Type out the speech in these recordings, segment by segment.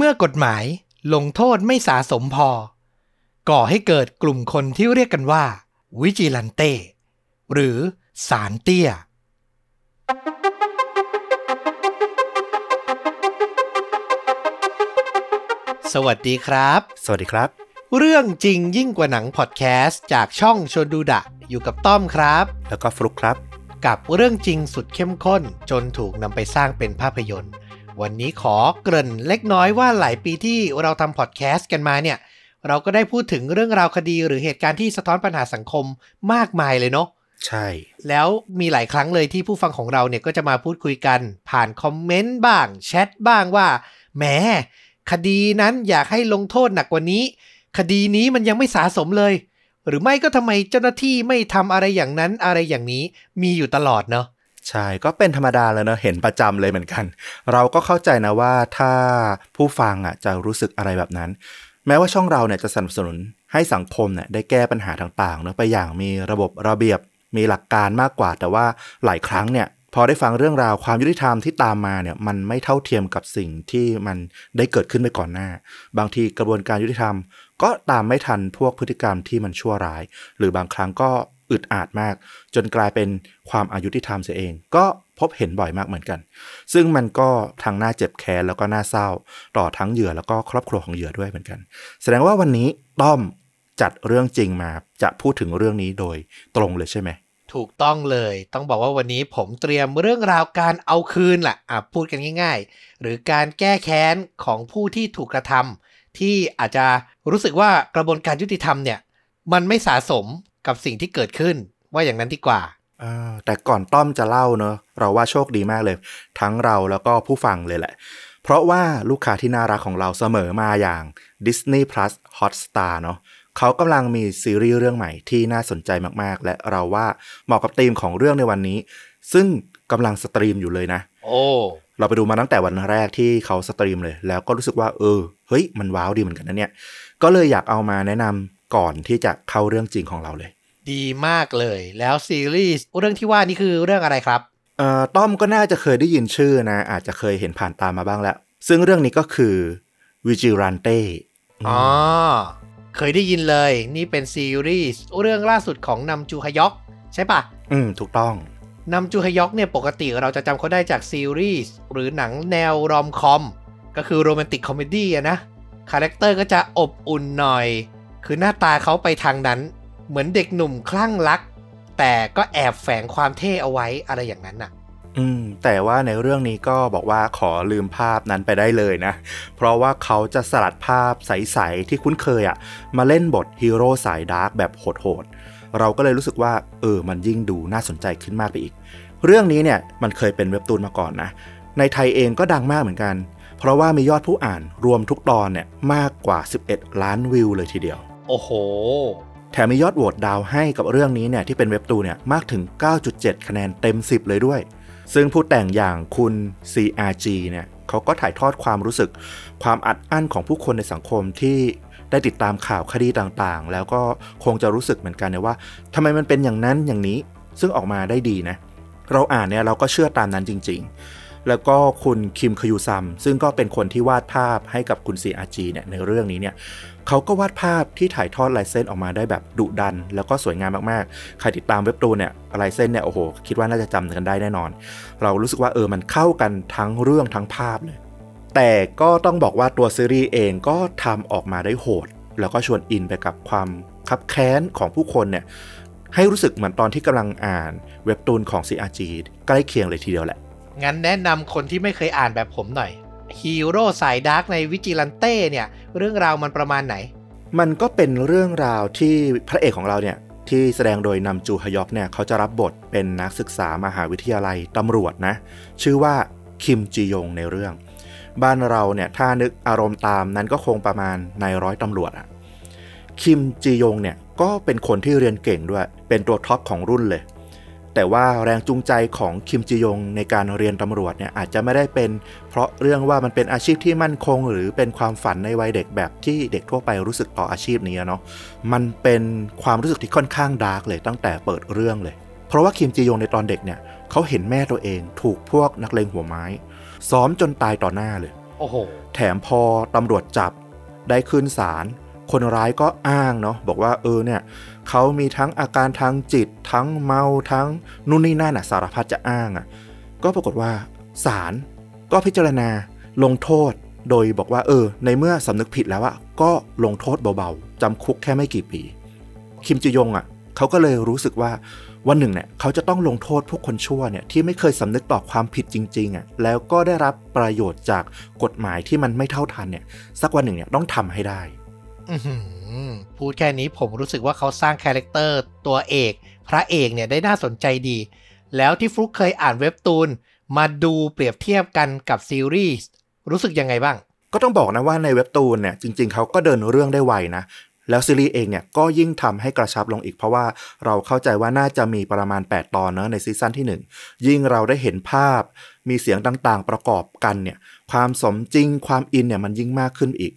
มื่อกฎหมายลงโทษไม่สาสมพอ ก่อให้เกิดกลุ่มคนที่เรียกกันว่า วิจิลันเต้ หรือสารเตี้ย สวัสดีครับ สวัสดีครับ เรื่องจริงยิ่งกว่าหนังพอดแคสต์จากช่องชวนดูดะ อยู่กับต้อมครับ แล้วก็ฟลุกครับ กับเรื่องจริงสุดเข้มข้นจนถูกนำไปสร้างเป็นภาพยนตร์ วันนี้ขอเกริ่นเล็กน้อยว่าหลายปีที่เราทำพอดแคสต์กันมาเนี่ย เราก็ได้พูดถึงเรื่องราวคดีหรือเหตุการณ์ที่สะท้อนปัญหาสังคมมากมายเลยเนาะใช่ แล้วมีหลายครั้งเลยที่ผู้ฟังของเราเนี่ยก็จะมาพูดคุยกัน ผ่านคอมเมนต์บ้างแชทบ้างว่าแหมคดีนั้นอยากให้ลงโทษหนักกว่านี้ คดีนี้มันยังไม่สาสมเลย หรือไม่ก็ทำไมเจ้าหน้าที่ไม่ทำอะไรอย่างนั้นอะไรอย่างนี้มีอยู่ตลอดเนาะ ใช่ก็เป็นธรรมดาแล้วเนอะเห็นประจำเลยเหมือนกัน เราก็เข้าใจนะว่าถ้าผู้ฟังอะจะรู้สึกอะไรแบบนั้น แม้ว่าช่องเราเนี่ยจะสนับสนุนให้สังคมเนี่ยได้แก้ปัญหาต่างๆเนอะไปอย่างมีระบบระเบียบมีหลักการมากกว่า แต่ว่าหลายครั้งเนี่ยพอได้ฟังเรื่องราวความยุติธรรมที่ตามมาเนี่ยมันไม่เท่าเทียมกับสิ่งที่มันได้เกิดขึ้นไปก่อนหน้า บางทีกระบวนการยุติธรรม ก็ตามไม่ทันพวกพฤติกรรมที่มันชั่วร้าย หรือบางครั้งก็ อึดอาดมาก จนกลายเป็นความอายุติธรรมเสียเอง ก็พบเห็นบ่อยมากเหมือนกัน ซึ่งมันก็ทั้งน่าเจ็บแค้นแล้วก็น่าเศร้า ต่อทั้งเหยื่อแล้วก็ครอบครัวของเหยื่อด้วยเหมือนกัน แสดงว่าวันนี้ต้อมจัดเรื่องจริงมาจะพูดถึงเรื่องนี้โดยตรงเลยใช่ไหมถูกต้องเลย ต้องบอกว่าวันนี้ผมเตรียมเรื่องราวการเอาคืนแหละอะพูดกันง่าย ๆ หรือการแก้แค้นของผู้ที่ถูกกระทำที่อาจจะรู้สึกว่ากระบวนการยุติธรรมเนี่ย มันไม่สะสม กับสิ่งที่เกิดขึ้นว่าอย่างนั้นดีกว่าอ่าแต่ก่อนต้อมจะเล่าเนอะเราว่าโชคดีมากเลย ทั้งเราแล้วก็ผู้ฟังเลยแหละ เพราะว่าลูกค้าที่น่ารักของเราเสมอมาอย่าง Disney Plus Hotstar เนอะเขากำลังมีซีรีส์เรื่องใหม่ที่น่าสนใจมากๆ และเราว่าเหมาะกับธีมของเรื่องในวันนี้ ซึ่งกำลังสตรีมอยู่เลยนะ โอ้เราไปดูมาตั้งแต่วันแรกที่เขาสตรีมเลย แล้วก็รู้สึกว่าเออเฮ้ยมันว้าวดีเหมือนกันนะเนี่ยก็เลยอยากเอามาแนะนำ ก่อนที่จะเข้าเรื่องจริงของเราเลย ดีมากเลยแล้วซีรีส์เรื่องที่ว่านี่คือเรื่องอะไรครับเอ่อต้อมก็น่าจะเคยได้ยินชื่อนะ อาจจะเคยเห็นผ่านตามมาบ้างแล้ว ซึ่งเรื่องนี้ก็คือ Vigilante อ๋อเคยได้ยินเลย นี่เป็นซีรีส์เรื่องล่าสุดของนำจูฮยอกใช่ปะอืม ถูกต้องนัมจูฮยอกเนี่ยปกติเราจะจำเขาได้จากซีรีส์หรือหนังแนว rom-com ก็คือ romantic comedy อะนะ character ก็จะอบอุ่นหน่อย คือหน้าตาเขาไปทางนั้น เหมือนเด็กหนุ่มคลั่งรัก แต่ก็แอบแฝงความเท่เอาไว้อะไรอย่างนั้นน่ะ อืม แต่ว่าในเรื่องนี้ก็บอกว่าขอลืมภาพนั้นไปได้เลยนะ เพราะว่าเขาจะสลัดภาพใส ๆ ที่คุ้นเคยอะมาเล่นบทฮีโร่สายดาร์กแบบโหด ๆ เราก็เลยรู้สึกว่า เออ มันยิ่งดูน่าสนใจขึ้นมากไปอีก เรื่องนี้เนี่ยมันเคยเป็นเว็บตูนมาก่อนนะ ในไทยเองก็ดังมากเหมือนกัน เพราะว่ามียอดผู้อ่านรวมทุกตอนเนี่ยมากกว่า 11 ล้านวิวเลยทีเดียว โอ้โห แถมมียอดโหวตดาวให้กับเรื่องนี้เนี่ยที่เป็นเว็บตูเนี่ยมากถึง 9.7 คะแนนเต็ม 10 เลยด้วย ซึ่งผู้แต่งอย่างคุณ CRG เนี่ยเขาก็ถ่ายทอดความรู้สึก ความอัดอั้นของผู้คนในสังคมที่ได้ติดตามข่าวคดีต่างๆ แล้วก็คงจะรู้สึกเหมือนกันนะว่าทำไมมันเป็นอย่างนั้นอย่างนี้ ซึ่งออกมาได้ดีนะ เราอ่านเนี่ยเราก็เชื่อตามนั้นจริง ๆ แล้วก็คุณคิมคยูซัมซึ่งก็เป็นคนที่วาดภาพให้กับคุณ CRG เนี่ยในเรื่องนี้เนี่ยเขาก็วาดภาพที่ถ่ายทอดลายเส้นออกมาได้แบบดุดัน แล้วก็สวยงามมากๆ ใครติดตามเว็บตูนเนี่ยลายเส้นเนี่ยโอ้โหคิดว่าน่าจะจำกันได้แน่นอน เรารู้สึกว่าเออมันเข้ากันทั้งเรื่องทั้งภาพเลย แต่ก็ต้องบอกว่าตัวซีรีส์เองก็ทำออกมาได้โหด แล้วก็ชวนอินไปกับความคับแค้นของผู้คนเนี่ยให้รู้สึกเหมือนตอนที่กำลังอ่านเว็บตูนของ CRG ใกล้เคียงเลยทีเดียวแหละ งั้นแนะนำคนที่ไม่เคยอ่านแบบผมหน่อยฮีโร่สายดาร์กใน Vigilante เนี่ย เรื่องราวมันประมาณไหน มันก็เป็นเรื่องราวที่พระเอกของเราเนี่ย ที่แสดงโดยนำจูฮยอกเนี่ย เขาจะรับบทเป็นนักศึกษามหาวิทยาลัยตำรวจนะ ชื่อว่าคิมจียงในเรื่อง บ้านเราเนี่ย ถ้านึกอารมณ์ตามนั้นก็คงประมาณนายร้อยตำรวจอะคิมจียงเนี่ยก็เป็นคนที่เรียนเก่งด้วย เป็นตัวท็อปของรุ่นเลย แต่ว่าแรงจูงใจของคิมจียงในการเรียนตำรวจเนี่ยอาจจะไม่ได้เป็นเพราะเรื่องว่ามันเป็นอาชีพที่มั่นคง หรือเป็นความฝันในวัยเด็กแบบที่เด็กทั่วไปรู้สึกต่ออาชีพนี้อะเนาะมันเป็นความรู้สึกที่ค่อนข้างดาร์กเลยตั้งแต่เปิดเรื่องเลย เพราะว่าคิมจียงในตอนเด็กเนี่ยเขาเห็นแม่ตัวเองถูกพวกนักเลงหัวไม้ ซ้อมจนตายต่อหน้าเลยโอ้โหแถมพอตำรวจจับได้ขึ้นศาลคนร้ายก็อ้างเนาะบอกว่าเออเนี่ย เขามีทั้งอาการทางจิต ทั้งเมาทั้งนู่นนี่นั่นอะสารพัดจะอ้างอะก็ปรากฏว่าศาลก็พิจารณาลงโทษโดยบอกว่าเออ ในเมื่อสำนึกผิดแล้วอะก็ลงโทษเบาๆจำคุกแค่ไม่กี่ปี คิมจียงอะเขาก็เลยรู้สึกว่าวันหนึ่งเนี่ยเขาจะต้องลงโทษพวกคนชั่วเนี่ยที่ไม่เคยสำนึกต่อความผิดจริงๆอะแล้วก็ได้รับประโยชน์จากกฎหมายที่มันไม่เท่าทันเนี่ย สักวันหนึ่งเนี่ยต้องทำให้ได้อ พูดแค่นี้ผมรู้สึกว่าเขาสร้างคาแรคเตอร์ตัวเอก พระเอกเนี่ยได้น่าสนใจดี แล้วที่ฟลุกเคยอ่านเว็บตูน มาดูเปรียบเทียบกันกับซีรีส์รู้สึกยังไงบ้าง ก็ต้องบอกนะว่าในเว็บตูนเนี่ยจริง ๆเขาก็เดินเรื่องได้ไวนะแล้วซีรีส์เองเนี่ยก็ยิ่งทำให้กระชับลงอีกเพราะว่าเราเข้าใจว่าน่าจะมีประมาณ 8 ตอนเนอะในซีซั่นที่ 1 ยิ่งเราได้เห็นภาพ มีเสียงต่างๆ ประกอบกันเนี่ยความสมจริงความอินเนี่ยมันยิ่งมากขึ้นอีก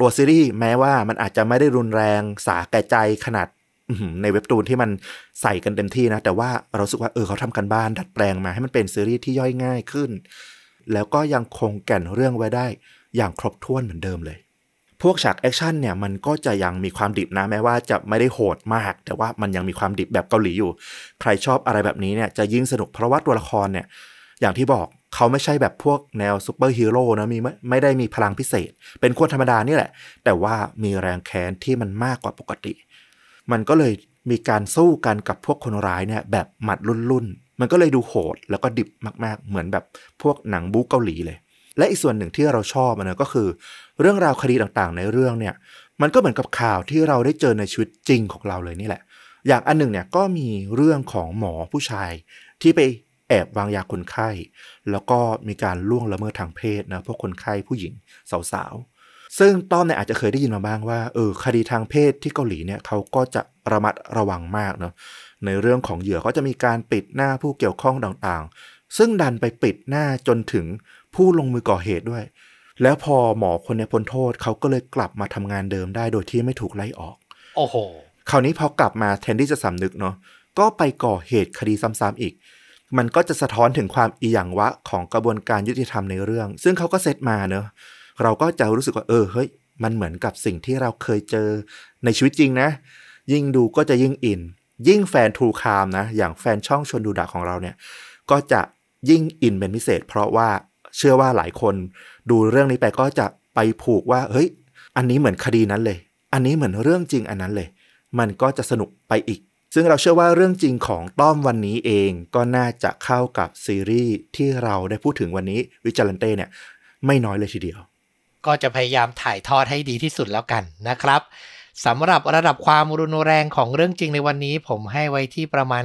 ตัวซีรีส์แม้ว่ามันอาจจะไม่ได้รุนแรงสาแก่ใจขนาดในเว็บตูนที่มันใส่กันเต็มที่นะ แต่ว่าเรารู้สึกว่าเออเขาทำการบ้านดัดแปลงมาให้มันเป็นซีรีส์ที่ย่อยง่ายขึ้น แล้วก็ยังคงแก่นเรื่องไว้ได้อย่างครบถ้วนเหมือนเดิมเลย พวกฉากแอคชั่นเนี่ยมันก็จะยังมีความดิบนะแม้ว่าจะไม่ได้โหดมาก แต่ว่ามันยังมีความดิบแบบเกาหลีอยู่ ใครชอบอะไรแบบนี้เนี่ยจะยิ่งสนุกเพราะว่าตัวละครเนี่ยอย่างที่บอก เขาไม่ใช่แบบพวกแนวซูเปอร์ฮีโร่นะมีไม่ไม่ได้มีพลังพิเศษ เป็นคนธรรมดานี่แหละ แต่ว่ามีแรงแค้นที่มันมากกว่าปกติ มันก็เลยมีการสู้กันกับพวกคนร้ายเนี่ยแบบหมัดรุ่นๆ มันก็เลยดูโหดแล้วก็ดิบมาก ๆ เหมือนแบบพวกหนังบู๊เกาหลีเลย และอีกส่วนหนึ่งที่เราชอบนะก็คือ เรื่องราวคดีต่างๆ ในเรื่องเนี่ย มันก็เหมือนกับข่าวที่เราได้เจอในชีวิตจริงของเราเลยนี่แหละ อย่างอันหนึ่งเนี่ยก็มีเรื่องของหมอผู้ชายที่ไป แอบวางยาคนไข้ แล้วก็มีการล่วงละเมิดทางเพศนะพวกคนไข้ผู้หญิงสาวๆ ซึ่งต้อมเนี่ยอาจจะเคยได้ยินมาบ้างว่าเออคดีทางเพศที่เกาหลีเนี่ยเขาก็จะระมัดระวังมากเนาะในเรื่องของเหยื่อก็จะมีการปิดหน้าผู้เกี่ยวข้องต่างๆ ซึ่งดันไปปิดหน้าจนถึงผู้ลงมือก่อเหตุด้วย แล้วพอหมอคนเนี้พ้นโทษเขาก็เลยกลับมาทำงานเดิมได้โดยที่ไม่ถูกไล่ออก โอ้โหคราวนี้พอกลับมาแทนที่จะสำนึกเนาะก็ไปก่อเหตุคดีซ้ำๆอีก มันก็จะสะท้อนถึงความอีหยังวะของกระบวนการยุติธรรมในเรื่อง ซึ่งเขาก็เซตมาเนอะเราก็จะรู้สึกว่าเออเฮ้ย มันเหมือนกับสิ่งที่เราเคยเจอในชีวิตจริงนะ ยิ่งดูก็จะยิ่งอิน ยิ่งแฟนทรูคามนะ อย่างแฟนช่องชวนดูดะของเราเนี่ย ก็จะยิ่งอินเป็นพิเศษ เพราะว่าเชื่อว่าหลายคนดูเรื่องนี้ไปก็จะไปผูกว่า เฮ้ย อันนี้เหมือนคดีนั้นเลย อันนี้เหมือนเรื่องจริงอันนั้นเลย มันก็จะสนุกไปอีก ซึ่งเราเชื่อว่าเรื่องจริงของต้อมวันนี้เองก็น่าจะเข้ากับซีรีส์ที่เราได้พูดถึงวันนี้วิจารันเต้เนี่ยไม่น้อยเลยทีเดียว ก็จะพยายามถ่ายทอดให้ดีที่สุดแล้วกันนะครับสำหรับระดับความรุนแรงของเรื่องจริงในวันนี้ ผมให้ไว้ที่ประมาณ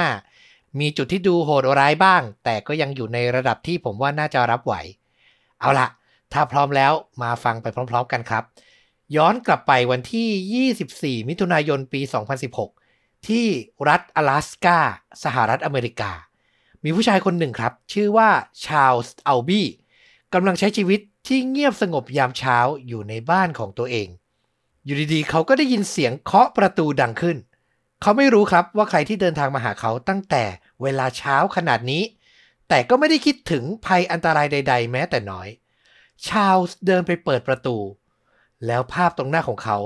3-3.5 มีจุดที่ดูโหดร้ายบ้าง แต่ก็ยังอยู่ในระดับที่ผมว่าน่าจะรับไหว เอาละถ้าพร้อมแล้วมาฟังไปพร้อม ๆ กันครับ ย้อนกลับไปวันที่ 24 มิถุนายนปี 2016 ที่รัฐ阿拉สกาสหรัฐอเมริกา มีผู้ชายคนหนึ่งครับ ชื่อว่าชาลส์อัลบี้กำลังใช้ชีวิตที่เงียบสงบยามเช้าอยู่ในบ้านของตัวเอง อยู่ดีๆ เขาก็ได้ยินเสียงเคาะประตูดังขึ้น เขาไม่รู้ครับว่าใครที่เดินทางมาหาเขาตั้งแต่เวลาเช้าขนาดนี้ แต่ก็ไม่ได้คิดถึงภัยอันตรายใด ๆ แม้แต่น้อย ชาลส์เดินไปเปิดประตู แล้วภาพตรงหน้าของเขา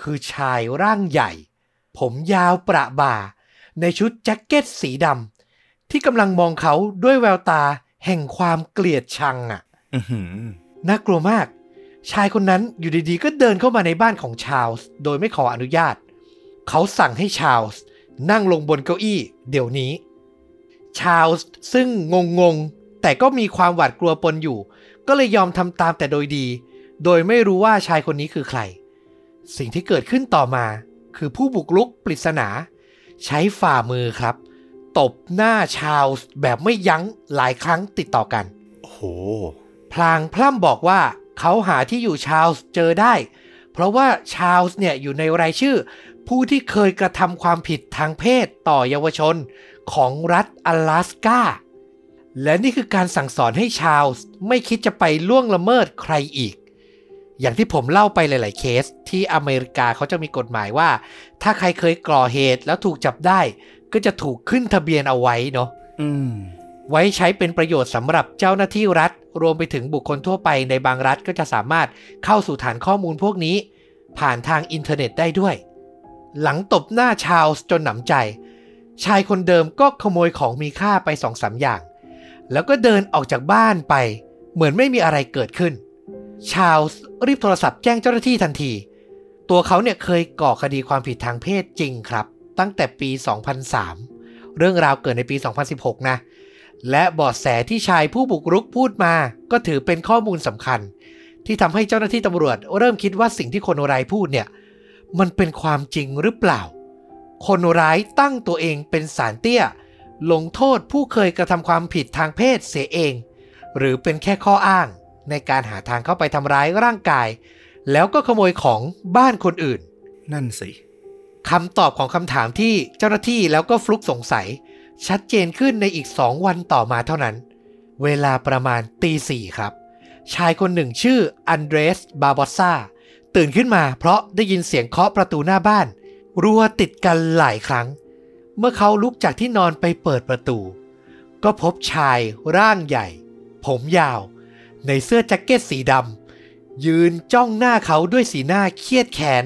คือชายร่างใหญ่ ผมยาวประบ่า ในชุดแจ็คเก็ตสีดำที่กำลังมองเขาด้วยแววตาแห่งความเกลียดชังอะอือหือน่ากลัวมาก ชายคนนั้นอยู่ดีๆ ก็เดินเข้ามาในบ้านของชาลส์โดยไม่ขออนุญาต เขาสั่งให้ชาลส์นั่งลงบนเก้าอี้ เดี๋ยวนี้ ชาลส์ซึ่งงงๆ แต่ก็มีความหวาดกลัวปนอยู่ ก็เลยยอมทำตามแต่โดยดี โดยไม่รู้ว่าชายคนนี้คือใคร สิ่งที่เกิดขึ้นต่อมา คือผู้บุกรุกปริศนา ใช้ฝ่ามือครับ ตบหน้าชาลส์แบบไม่ยั้งหลายครั้งติดต่อกัน โอ้โห พลางพร่ำบอกว่าเขาหาที่อยู่ชาลส์เจอได้ เพราะว่าชาลส์เนี่ยอยู่ในรายชื่อ ผู้ที่เคยกระทำความผิดทางเพศต่อเยาวชนของรัฐ阿拉สกาและนี่คือการสั่งสอนให้ชาลส์ไม่คิดจะไปล่วงละเมิดใครอีก อย่างที่ผมเล่าไปหลาย ๆ เคส ที่อเมริกาเขาจะมีกฎหมายว่า ถ้าใครเคยก่อเหตุแล้วถูกจับได้ ก็จะถูกขึ้นทะเบียนเอาไว้เนาะอืมไว้ใช้เป็นประโยชน์สำหรับเจ้าหน้าที่รัฐ รวมไปถึงบุคคลทั่วไปในบางรัฐก็จะสามารถเข้าสู่ฐานข้อมูลพวกนี้ ผ่านทางอินเทอร์เน็ตได้ด้วย หลังตบหน้าชาลส์จนหนำใจ ชายคนเดิมก็ขโมยของมีค่าไปสองสามอย่าง แล้วก็เดินออกจากบ้านไป เหมือนไม่มีอะไรเกิดขึ้น ชาลส์รีบโทรศัพท์แจ้งเจ้าหน้าที่ทันที ตัวเขาเนี่ยเคยก่อคดีความผิดทางเพศจริงครับ ตั้งแต่ปี 2003 เรื่องราวเกิดในปี 2016 นะ และบาะแสที่ชายผู้บุกรุกพูดมาก็ถือเป็นข้อมูลสำคัญ ที่ทำให้เจ้าหน้าที่ตำรวจ เริ่มคิดว่าสิ่งที่คนร้ายพูดเนี่ยมันเป็นความจริงหรือเปล่า คนร้ายตั้งตัวเองเป็นสารเตี้ย ลงโทษผู้เคยกระทำความผิดทางเพศเสียเอง หรือเป็นแค่ข้ออ้าง ในการหาทางเข้าไปทำร้ายร่างกาย แล้วก็ขโมยของบ้านคนอื่น นั่นสิคำตอบของคำถามที่เจ้าหน้าที่แล้วก็ฟลุกสงสัย ชัดเจนขึ้นในอีกสองวันต่อมาเท่านั้น เวลาประมาณตีสี่ครับ ชายคนหนึ่งชื่ออันเดรสบาบอสซาตื่นขึ้นมาเพราะได้ยินเสียงเคาะประตูหน้าบ้าน รัวติดกันหลายครั้ง เมื่อเขาลุกจากที่นอนไปเปิดประตู ก็พบชายร่างใหญ่ ผมยาว ในเสื้อแจ็คเก็ตสีดำยืนจ้องหน้าเขาด้วยสีหน้าเครียดแค้น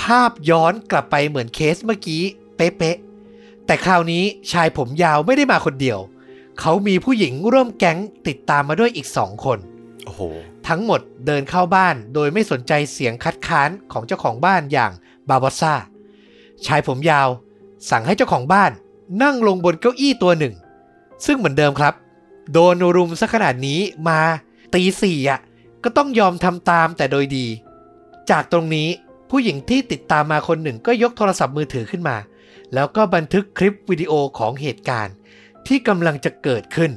ภาพย้อนกลับไปเหมือนเคสเมื่อกี้ เป๊ะๆแต่คราวนี้ชายผมยาวไม่ได้มาคนเดียว เขามีผู้หญิงร่วมแก๊งติดตามมาด้วยอีกสองคนโอ้โหทั้งหมดเดินเข้าบ้านโดยไม่สนใจเสียงคัดค้านของเจ้าของบ้านอย่างบาบอสซาชายผมยาวสั่งให้เจ้าของบ้านนั่งลงบนเก้าอี้ตัวหนึ่ง ซึ่งเหมือนเดิมครับ โดนรุมซะขนาดนี้มาตีสี่อะก็ต้องยอมทำตามแต่โดยดี จากตรงนี้ผู้หญิงที่ติดตามมาคนหนึ่งก็ยกโทรศัพท์มือถือขึ้นมา แล้วก็บันทึกคลิปวิดีโอของเหตุการณ์ ที่กำลังจะเกิดขึ้น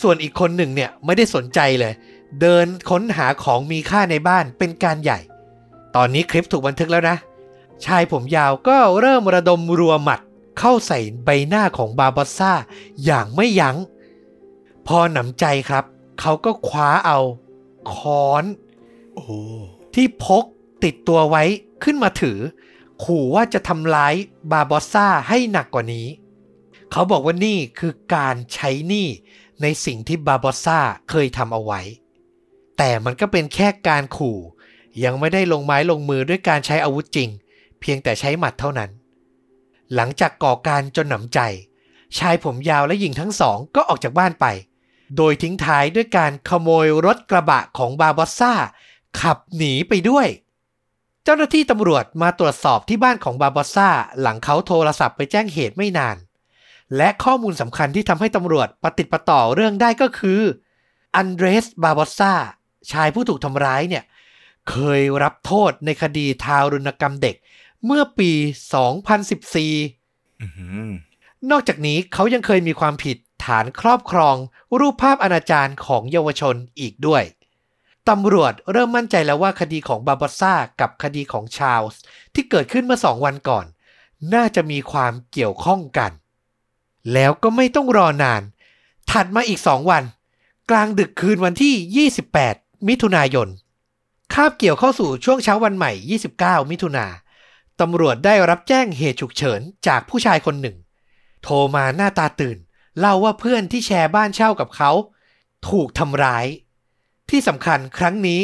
ส่วนอีกคนหนึ่งเนี่ยไม่ได้สนใจเลย เดินค้นหาของมีค่าในบ้านเป็นการใหญ่ ตอนนี้คลิปถูกบันทึกแล้วนะ ชายผมยาวก็เริ่มระดมรัวหมัดเข้าใส่ใบหน้าของบาบอสซ่าอย่างไม่ยัง้ง พอหนำใจครับ เขาก็คว้าเอาค้อนโอ้ที่พกติดตัวไว้ขึ้นมาถือ ขู่ว่าจะทำร้ายบาบอสซ่าให้หนักกว่านี้ เขาบอกว่านี่คือการใช้หนี้ในสิ่งที่บาบอสซ่าเคยทำเอาไว้ แต่มันก็เป็นแค่การขู่ ยังไม่ได้ลงไม้ลงมือด้วยการใช้อาวุธจริง เพียงแต่ใช้หมัดเท่านั้น หลังจากก่อการจนหนำใจ ชายผมยาวและหญิงทั้งสองก็ออกจากบ้านไป โดยทิ้งท้ายด้วยการขโมยรถกระบะของบาบอสซ่าขับหนีไปด้วย เจ้าหน้าที่ตำรวจมาตรวจสอบที่บ้านของบาบอสซ่าหลังเขาโทรศัพท์ไปแจ้งเหตุไม่นาน และข้อมูลสำคัญที่ทำให้ตำรวจปะติดปะต่อเรื่องได้ก็คืออันเดรสบาบอสซ่าชายผู้ถูกทำร้ายเนี่ยเคยรับโทษในคดีทารุณกรรมเด็กเมื่อปี 2014 นอกจากนี้เขายังเคยมีความผิดฐานครอบครอง รูปภาพอนาจารของเยาวชนอีกด้วย ตำรวจเริ่มมั่นใจแล้วว่าคดีของบาบอซ่ากับคดีของชาลส์ที่เกิดขึ้นเมื่อสองวันก่อน น่าจะมีความเกี่ยวข้องกัน แล้วก็ไม่ต้องรอนาน ถัดมาอีกสองวัน กลางดึกคืนวันที่ 28 มิถุนายน คาบเกี่ยวเข้าสู่ช่วงเช้าวันใหม่ 29 มิถุนาตำรวจได้รับแจ้งเหตุฉุกเฉินจากผู้ชายคนหนึ่ง โทรมาหน้าตาตื่น เล่าว่าเพื่อนที่แชร์บ้านเช่ากับเขา ถูกทำร้าย ที่สำคัญครั้งนี้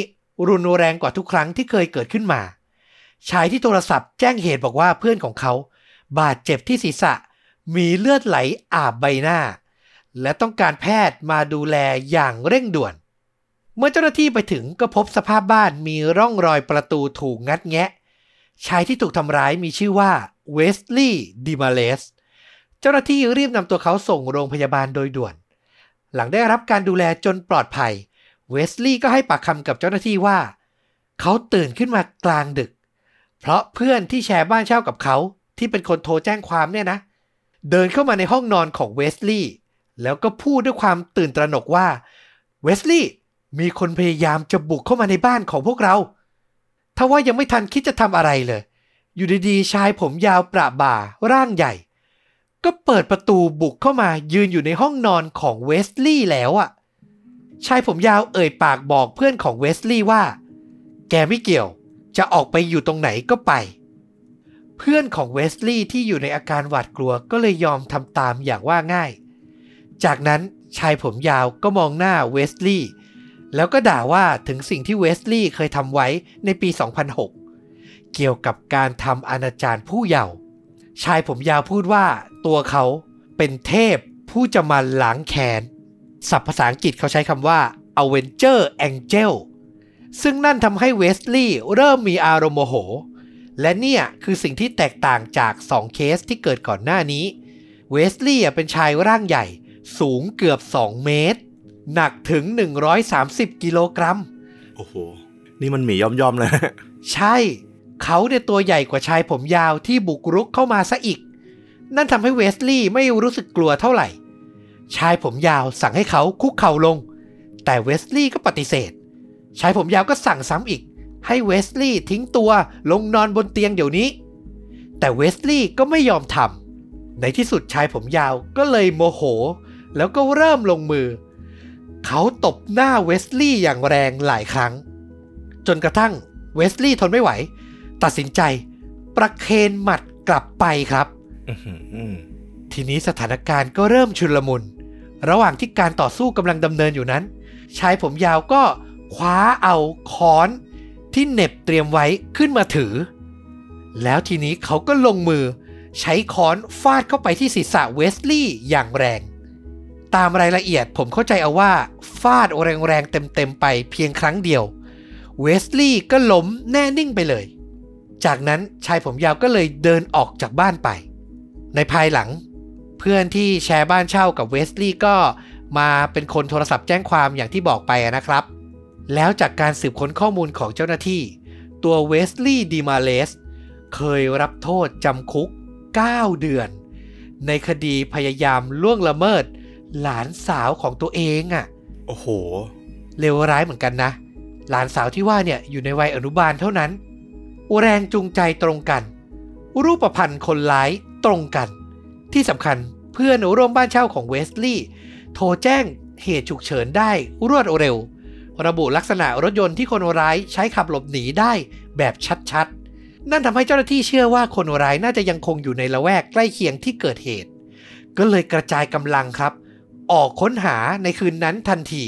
รุนแรงกว่าทุกครั้งที่เคยเกิดขึ้นมา ชายที่โทรศัพท์แจ้งเหตุบอกว่าเพื่อนของเขา บาดเจ็บที่ศีรษะ มีเลือดไหลอาบใบหน้า และต้องการแพทย์มาดูแลอย่างเร่งด่วน เมื่อเจ้าหน้าที่ไปถึงก็พบสภาพบ้านมีร่องรอยประตูถูกงัดแงะ ชายที่ถูกทำร้ายมีชื่อว่าเวสลีย์ดิมาเลส เจ้าหน้าที่รีบนำตัวเขาส่งโรงพยาบาลโดยด่วน หลังได้รับการดูแลจนปลอดภัย เวสลีย์ก็ให้ปากคำกับเจ้าหน้าที่ว่า เขาตื่นขึ้นมากลางดึก เพราะเพื่อนที่แชร์บ้านเช่ากับเขาที่เป็นคนโทรแจ้งความเนี่ยนะ เดินเข้ามาในห้องนอนของเวสลีย์แล้วก็พูดด้วยความตื่นตระหนกว่าเวสลีย์มีคนพยายามจะบุกเข้ามาในบ้านของพวกเราทว่ายังไม่ทันคิดจะทำอะไรเลย อยู่ดีๆ ชายผมยาวประบ่าร่างใหญ่ ก็เปิดประตูบุกเข้ามายืนอยู่ในห้องนอนของเวสลีย์แล้วอะชายผมยาวเอ่ยปากบอกเพื่อนของเวสลีย์ว่า แกไม่เกี่ยว จะออกไปอยู่ตรงไหนก็ไป เพื่อนของเวสลีย์ที่อยู่ในอาการหวาดกลัวก็เลยยอมทำตามอย่างว่าง่าย จากนั้นชายผมยาวก็มองหน้าเวสลีย์แล้วก็ด่าว่าถึงสิ่งที่เวสลีย์เคยทำไว้ในปี 2006 เกี่ยวกับการทำอนาจารผู้เยาว์ ชายผมยาวพูดว่าตัวเขาเป็นเทพผู้จะมาล้างแค้นศัพท์ภาษาอังกฤษเขาใช้คำว่า Avenger Angel ซึ่งนั่นทำให้เวสลีย์เริ่มมีอารมณ์โมโห และเนี่ยคือสิ่งที่แตกต่างจาก 2 เคสที่เกิดก่อนหน้านี้ เวสลีย์เป็นชายร่างใหญ่ สูงเกือบ 2 เมตร หนักถึง 130 กิโลกรัม โอ้โห นี่มันหมีย่อมย่อมๆเลย ใช่ เขาเนี่ยตัวใหญ่กว่าชายผมยาวที่บุกรุกเข้ามาซะอีก นั่นทำให้เวสลีย์ไม่รู้สึกกลัวเท่าไหร่ ชายผมยาวสั่งให้เขาคุกเข่าลง แต่เวสลีย์ก็ปฏิเสธ ชายผมยาวก็สั่งซ้ำอีก ให้เวสลีย์ทิ้งตัวลงนอนบนเตียงเดี๋ยวนี้ แต่เวสลีย์ก็ไม่ยอมทำในที่สุดชายผมยาวก็เลยโมโห แล้วก็เริ่มลงมือ เขาตบหน้าเวสลีย์อย่างแรงหลายครั้ง จนกระทั่งเวสลีย์ทนไม่ไหว ตัดสินใจ ประเคนหมัดกลับไปครับอื้อหือทีนี้สถานการณ์ก็เริ่มชุลมุน ระหว่างที่การต่อสู้กำลังดำเนินอยู่นั้น ชายผมยาวก็คว้าเอาค้อนที่เหน็บเตรียมไว้ขึ้นมาถือ แล้วทีนี้เขาก็ลงมือใช้ค้อนฟาดเข้าไปที่ศีรษะเวสลีย์อย่างแรง ตามรายละเอียดผมเข้าใจเอาว่า ฟาดแรงๆเต็มๆไปเพียงครั้งเดียว เวสลีย์ก็ล้มแน่นิ่งไปเลย จากนั้นชายผมยาวก็เลยเดินออกจากบ้านไป ในภายหลัง เพื่อนที่แชร์บ้านเช่ากับเวสลีย์ก็มาเป็นคนโทรศัพท์แจ้งความอย่างที่บอกไปนะครับ แล้วจากการสืบค้นข้อมูลของเจ้าหน้าที่ ตัวเวสลีย์ดีมาเลสเคยรับโทษจำคุก 9 เดือน ในคดีพยายามล่วงละเมิด หลานสาวของตัวเองอะ่ะ โอ้โหเลวร้ายเหมือนกันนะ หลานสาวที่ว่าเนี่ยอยู่ในวัยอนุบาลเท่านั้น แรงจูงใจตรงกัน รูปพันธ์คนร้ายตรงกัน ที่สำคัญเพื่อนร่วมบ้านเช่าของเวสลีย์โทรแจ้งเหตุฉุกเฉินได้รวดเร็ว ระบุลักษณะรถยนต์ที่คนร้ายใช้ขับหลบหนีได้แบบชัดๆ นั่นทำให้เจ้าหน้าที่เชื่อว่าคนร้ายน่าจะยังคงอยู่ในละแวกใกล้เคียงที่เกิดเหตุ ก็เลยกระจายกำลังครับ ออกค้นหาในคืนนั้นทันที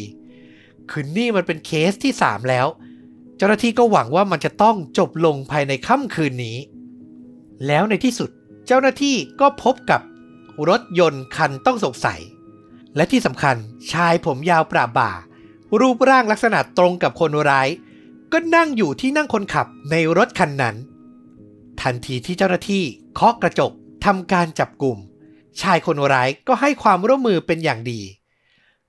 คืนนี้มันเป็นเคสที่ 3 แล้ว เจ้าหน้าที่ก็หวังว่ามันจะต้องจบลงภายในค่ำคืนนี้ แล้วในที่สุดเจ้าหน้าที่ก็พบกับรถยนต์คันต้องสงสัย และที่สำคัญชายผมยาวประบ่า รูปร่างลักษณะตรงกับคนร้าย ก็นั่งอยู่ที่นั่งคนขับในรถคันนั้น ทันทีที่เจ้าหน้าที่เคาะกระจกทำการจับกลุ่ม ชายคนร้ายก็ให้ความร่วมมือเป็นอย่างดี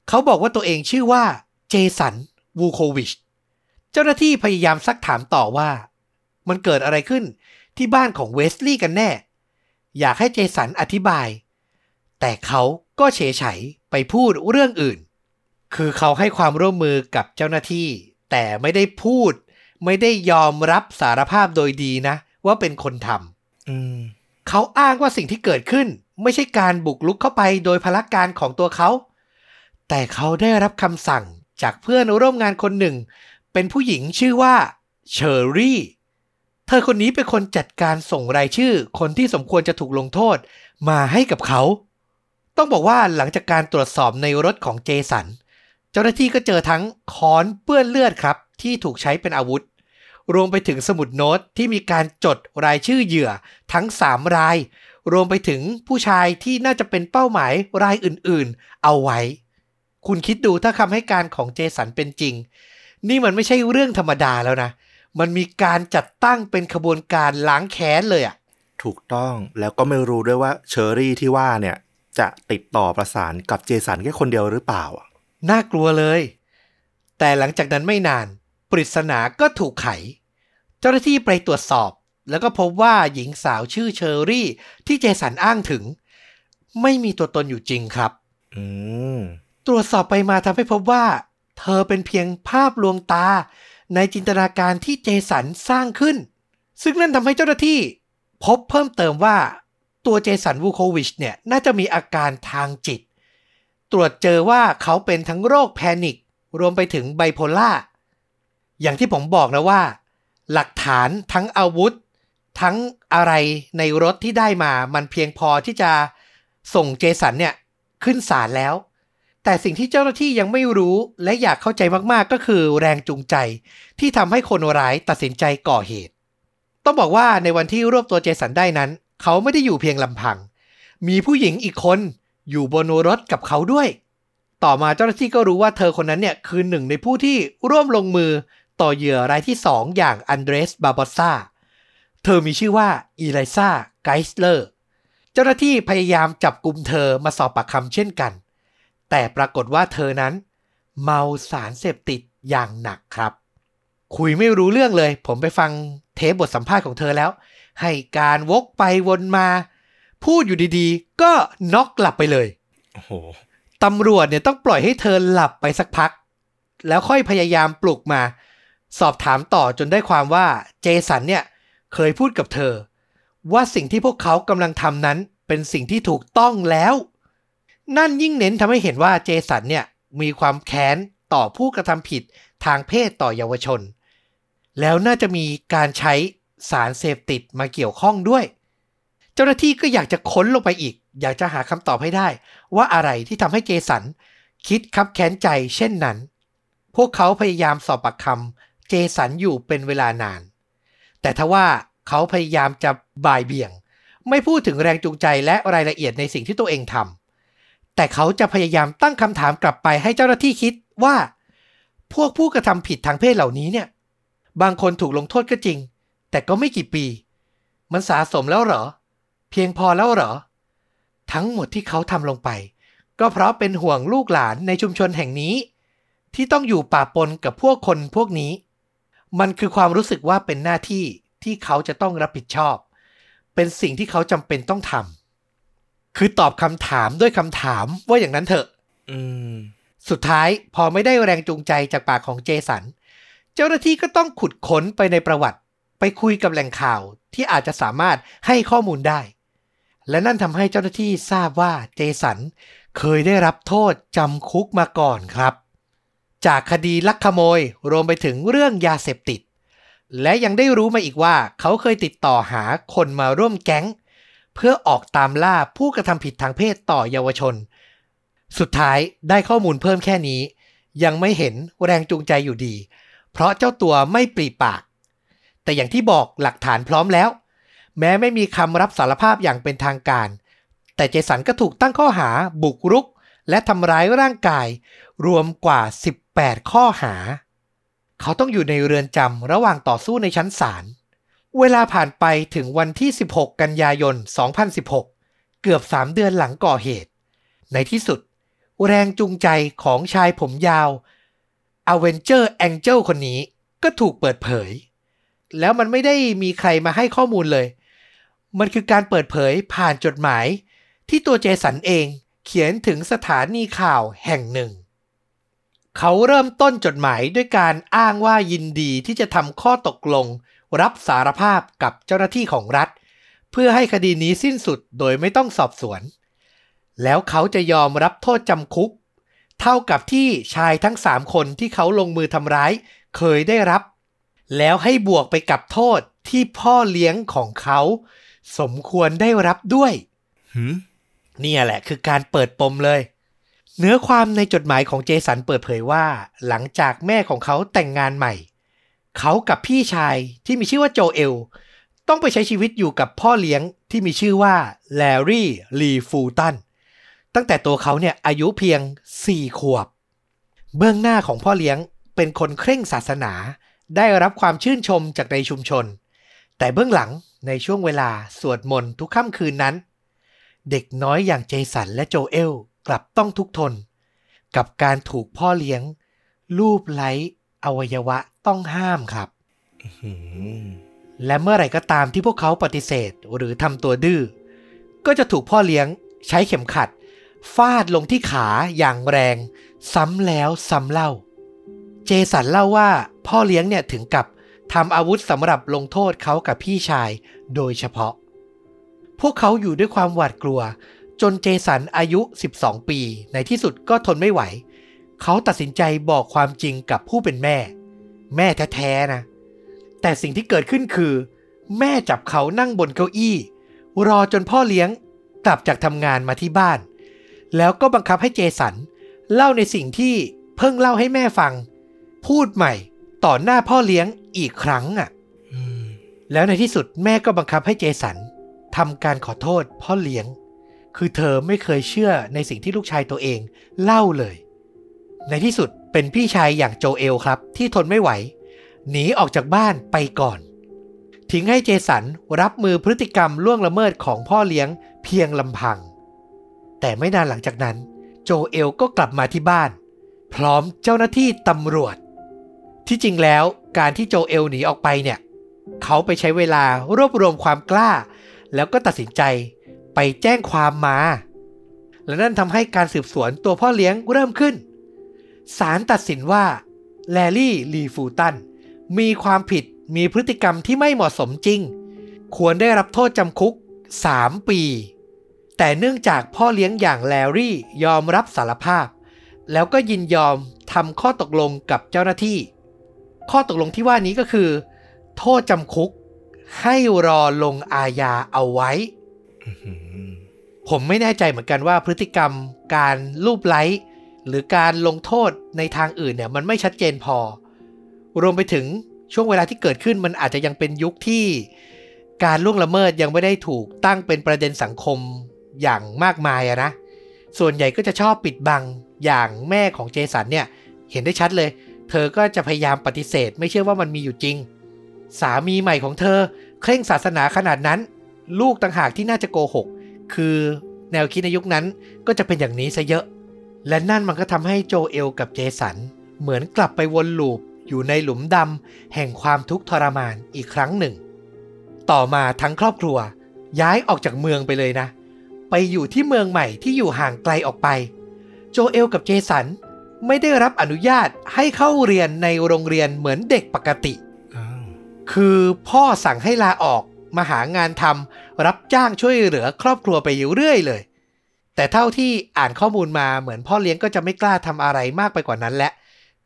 เขาบอกว่าตัวเองชื่อว่าเจสันวูโควิช เจ้าหน้าที่พยายามซักถามต่อว่า มันเกิดอะไรขึ้นที่บ้านของเวสลีย์กันแน่ อยากให้เจสันอธิบาย แต่เขาก็เฉยไฉไปพูดเรื่องอื่น คือเขาให้ความร่วมมือกับเจ้าหน้าที่ แต่ไม่ได้พูด ไม่ได้ยอมรับสารภาพโดยดีนะ ว่าเป็นคนทำอืมเขาอ้างว่าสิ่งที่เกิดขึ้น ไม่ใช่การบุกลุกเข้าไปโดยพละการของตัวเขา แต่เขาได้รับคำสั่งจากเพื่อนร่วมงานคนหนึ่ง เป็นผู้หญิงชื่อว่าเชอรี่ เธอคนนี้เป็นคนจัดการส่งรายชื่อ คนที่สมควรจะถูกลงโทษมาให้กับเขา ต้องบอกว่าหลังจากการตรวจสอบในรถของเจสัน เจ้าหน้าที่ก็เจอทั้งค้อนเปื้อนเลือดครับ ที่ถูกใช้เป็นอาวุธ รวมไปถึงสมุดโน้ตที่มีการจดรายชื่อเหยื่อทั้ง 3 ราย รวมไปถึงผู้ชายที่น่าจะเป็นเป้าหมายรายอื่นๆ เอาไว้ คุณคิดดูถ้าคำให้การของเจสันเป็นจริง นี่มันไม่ใช่เรื่องธรรมดาแล้วนะ มันมีการจัดตั้งเป็นขบวนการล้างแค้นเลยอะถูกต้องแล้วก็ไม่รู้ด้วยว่าเชอรี่ที่ว่าเนี่ย จะติดต่อประสานกับเจสันแค่คนเดียวหรือเปล่าอะน่ากลัวเลย แต่หลังจากนั้นไม่นาน ปริศนาก็ถูกไข เจ้าหน้าที่ไปตรวจสอบ แล้วก็พบว่าหญิงสาวชื่อเชอรี่ ที่เจสันอ้างถึง ไม่มีตัวตนอยู่จริงครับ อืมตรวจสอบไปมาทำให้พบว่า เธอเป็นเพียงภาพลวงตา ในจินตนาการที่เจสันสร้างขึ้น ซึ่งนั่นทำให้เจ้าหน้าที่พบเพิ่มเติมว่าตัวเจสันวูโควิชเนี่ยน่าจะมีอาการทางจิต ตรวจเจอว่าเขาเป็นทั้งโรคแพนิครวมไปถึงไบโพล่าอย่างที่ผมบอกนะว่า หลักฐานทั้งอาวุธ ทั้งอะไรในรถที่ได้มา มันเพียงพอที่จะส่งเจสันเนี่ยขึ้นศาลแล้ว แต่สิ่งที่เจ้าหน้าที่ยังไม่รู้และอยากเข้าใจมากๆก็คือแรงจูงใจ ที่ทำให้คนร้ายตัดสินใจก่อเหตุ ต้องบอกว่าในวันที่รวบตัวเจสันได้นั้น เขาไม่ได้อยู่เพียงลำพัง มีผู้หญิงอีกคนอยู่บนรถกับเขาด้วย ต่อมาเจ้าหน้าที่ก็รู้ว่าเธอคนนั้นเนี่ยคือหนึ่งในผู้ที่ร่วมลงมือต่อเหยื่อรายที่สองอย่างอันเดรสบาบอสซาเธอมีชื่อว่าอีไลซาไกส์เลอร์ เจ้าหน้าที่พยายามจับกลุ่มเธอมาสอบปากคำเช่นกัน แต่ปรากฏว่าเธอนั้น เมาสารเสพติดอย่างหนักครับ คุยไม่รู้เรื่องเลย ผมไปฟังเทปบทสัมภาษณ์ของเธอแล้ว ให้การวกไปวนมา พูดอยู่ดีๆ ก็น็อกหลับไปเลยโอ้โหตำรวจเนี่ยต้องปล่อยให้เธอหลับไปสักพัก แล้วค่อยพยายามปลุกมา สอบถามต่อจนได้ความว่าเจสันเนี่ยเคยพูดกับเธอ ว่าสิ่งที่พวกเขากำลังทำนั้นเป็นสิ่งที่ถูกต้องแล้ว นั่นยิ่งเน้นทำให้เห็นว่าเจสันเนี่ยมีความแค้นต่อผู้กระทำผิดทางเพศต่อเยาวชน แล้วน่าจะมีการใช้สารเสพติดมาเกี่ยวข้องด้วย เจ้าหน้าที่ก็อยากจะค้นลงไปอีก อยากจะหาคำตอบให้ได้ ว่าอะไรที่ทำให้เจสัน คิดคับแค้นใจเช่นนั้น พวกเขาพยายามสอบปากคำเจสันอยู่เป็นเวลานาน แต่ทว่าเขาพยายามจะบ่ายเบี่ยง ไม่พูดถึงแรงจูงใจและรายละเอียดในสิ่งที่ตัวเองทำ แต่เขาจะพยายามตั้งคำถามกลับไปให้เจ้าหน้าที่คิดว่า พวกผู้กระทำผิดทางเพศเหล่านี้เนี่ย บางคนถูกลงโทษก็จริง แต่ก็ไม่กี่ปี มันสะสมแล้วเหรอ เพียงพอแล้วเหรอ ทั้งหมดที่เขาทำลงไป ก็เพราะเป็นห่วงลูกหลานในชุมชนแห่งนี้ ที่ต้องอยู่ป่าปนกับพวกคนพวกนี้ มันคือความรู้สึกว่าเป็นหน้าที่ที่เขาจะต้องรับผิดชอบ เป็นสิ่งที่เขาจำเป็นต้องทำ คือตอบคำถามด้วยคำถามว่าอย่างนั้นเถอะอืมสุดท้ายพอไม่ได้แรงจูงใจจากปากของเจสัน เจ้าหน้าที่ก็ต้องขุดค้นไปในประวัติ ไปคุยกับแหล่งข่าวที่อาจจะสามารถให้ข้อมูลได้ และนั่นทำให้เจ้าหน้าที่ทราบว่าเจสันเคยได้รับโทษจำคุกมาก่อนครับ จากคดีลักขโมยรวมไปถึงเรื่องยาเสพติด และยังได้รู้มาอีกว่าเขาเคยติดต่อหาคนมาร่วมแก๊ง เพื่อออกตามล่าผู้กระทำผิดทางเพศต่อเยาวชน สุดท้ายได้ข้อมูลเพิ่มแค่นี้ ยังไม่เห็นแรงจูงใจอยู่ดี เพราะเจ้าตัวไม่ปรีปาก แต่อย่างที่บอกหลักฐานพร้อมแล้ว แม้ไม่มีคำรับสารภาพอย่างเป็นทางการ แต่เจสันก็ถูกตั้งข้อหาบุกรุก และทำร้ายร่างกาย รวมกว่า 18 ข้อหา เขาต้องอยู่ในเรือนจำระหว่างต่อสู้ในชั้นศาล เวลาผ่านไปถึงวันที่ 16 กันยายน 2016 เกือบ 3 เดือนหลังก่อเหตุ ในที่สุด แรงจูงใจของชายผมยาว Avenger Angel คนนี้ก็ถูกเปิดเผย แล้วมันไม่ได้มีใครมาให้ข้อมูลเลย มันคือการเปิดเผยผ่านจดหมาย ที่ตัวเจสันเองเขียนถึงสถานีข่าวแห่งหนึ่ง เขาเริ่มต้นจดหมายด้วยการอ้างว่ายินดีที่จะทำข้อตกลง รับสารภาพกับเจ้าหน้าที่ของรัฐ เพื่อให้คดีนี้สิ้นสุดโดยไม่ต้องสอบสวน แล้วเขาจะยอมรับโทษจำคุก เท่ากับที่ชายทั้งสามคนที่เขาลงมือทำร้าย เคยได้รับ แล้วให้บวกไปกับโทษที่พ่อเลี้ยงของเขา สมควรได้รับด้วยหืมเนี่ยแหละคือการเปิดปมเลยเนื้อความในจดหมายของเจสันเปิดเผยว่า หลังจากแม่ของเขาแต่งงานใหม่ เขากับพี่ชายที่มีชื่อว่าโจเอล ต้องไปใช้ชีวิตอยู่กับพ่อเลี้ยงที่มีชื่อว่าแลรี่ลีฟูลตันตั้งแต่ตัวเขาเนี่ยอายุเพียง 4 ขวบ เบื้องหน้าของพ่อเลี้ยงเป็นคนเคร่งศาสนา ได้รับความชื่นชมจากในชุมชน แต่เบื้องหลังในช่วงเวลาสวดมนต์ทุกค่ำคืนนั้น เด็กน้อยอย่างเจสันและโจเอลกลับต้องทุกข์ทน กับการถูกพ่อเลี้ยง ลูบไล้อวัยวะ ต้องห้ามครับและเมื่อไหร่ก็ตามที่พวกเขาปฏิเสธหรือทำตัวดื้อ ก็จะถูกพ่อเลี้ยงใช้เข็มขัด ฟาดลงที่ขาอย่างแรง ซ้ำแล้วซ้ำเล่า เจสันเล่าว่าพ่อเลี้ยงเนี่ยถึงกับทำอาวุธสำหรับลงโทษเขากับพี่ชายโดยเฉพาะ พวกเขาอยู่ด้วยความหวาดกลัว จนเจสันอายุ 12 ปี ในที่สุดก็ทนไม่ไหว เขาตัดสินใจบอกความจริงกับผู้เป็นแม่ แม่แท้ๆนะ แต่สิ่งที่เกิดขึ้นคือ แม่จับเขานั่งบนเก้าอี้ รอจนพ่อเลี้ยงกลับจากทำงานมาที่บ้าน แล้วก็บังคับให้เจสัน เล่าในสิ่งที่เพิ่งเล่าให้แม่ฟัง พูดใหม่ต่อหน้าพ่อเลี้ยงอีกครั้งอะแล้วในที่สุดแม่ก็บังคับให้เจสันทำการขอโทษพ่อเลี้ยง คือเธอไม่เคยเชื่อในสิ่งที่ลูกชายตัวเองเล่าเลย ในที่สุด เป็นพี่ชายอย่างโจเอลครับที่ทนไม่ไหว หนีออกจากบ้านไปก่อน ทิ้งให้เจสันรับมือพฤติกรรมล่วงละเมิดของพ่อเลี้ยงเพียงลำพัง แต่ไม่นานหลังจากนั้น โจเอลก็กลับมาที่บ้าน พร้อมเจ้าหน้าที่ตำรวจ ที่จริงแล้วการที่โจเอลหนีออกไปเนี่ย เขาไปใช้เวลารวบรวมความกล้า แล้วก็ตัดสินใจไปแจ้งความมา และนั่นทำให้การสืบสวนตัวพ่อเลี้ยงเริ่มขึ้น ศาลตัดสินว่าแลลี่ลีฟูตันมีความผิดมีพฤติกรรมที่ไม่เหมาะสมจริง ควรได้รับโทษจำคุก 3 ปี แต่เนื่องจากพ่อเลี้ยงอย่างแลรี่ยอมรับสารภาพ แล้วก็ยินยอมทำข้อตกลงกับเจ้าหน้าที่ ข้อตกลงที่ว่านี้ก็คือ โทษจำคุก ให้รอลงอาญาเอาไว้อื้อหือผมไม่แน่ใจเหมือนกันว่าพฤติกรรมการรูปไล้ หรือการลงโทษในทางอื่นเนี่ยมันไม่ชัดเจนพอ รวมไปถึงช่วงเวลาที่เกิดขึ้นมันอาจจะยังเป็นยุคที่การล่วงละเมิดยังไม่ได้ถูกตั้งเป็นประเด็นสังคมอย่างมากมายอะนะ ส่วนใหญ่ก็จะชอบปิดบังอย่างแม่ของเจสันเนี่ยเห็นได้ชัดเลย เธอก็จะพยายามปฏิเสธ ไม่เชื่อว่ามันมีอยู่จริง สามีใหม่ของเธอ เคร่งศาสนาขนาดนั้น ลูกต่างหากที่น่าจะโกหก คือแนวคิดในยุคนั้นก็จะเป็นอย่างนี้ซะเยอะ และนั่นมันก็ทำให้โจเอลกับเจสัน เหมือนกลับไปวนลูปอยู่ในหลุมดำแห่งความทุกข์ทรมานอีกครั้งหนึ่ง ต่อมาทั้งครอบครัว ย้ายออกจากเมืองไปเลยนะ ไปอยู่ที่เมืองใหม่ที่อยู่ห่างไกลออกไป โจเอลกับเจสันไม่ได้รับอนุญาตให้เข้าเรียนในโรงเรียนเหมือนเด็กปกติ คือพ่อสั่งให้ลาออกมาหางานทำรับจ้างช่วยเหลือครอบครัวไปอยู่เรื่อยเลย แต่เท่าที่อ่านข้อมูลมาเหมือนพ่อเลี้ยงก็จะไม่กล้าทำอะไรมากไปกว่านั้นแหละ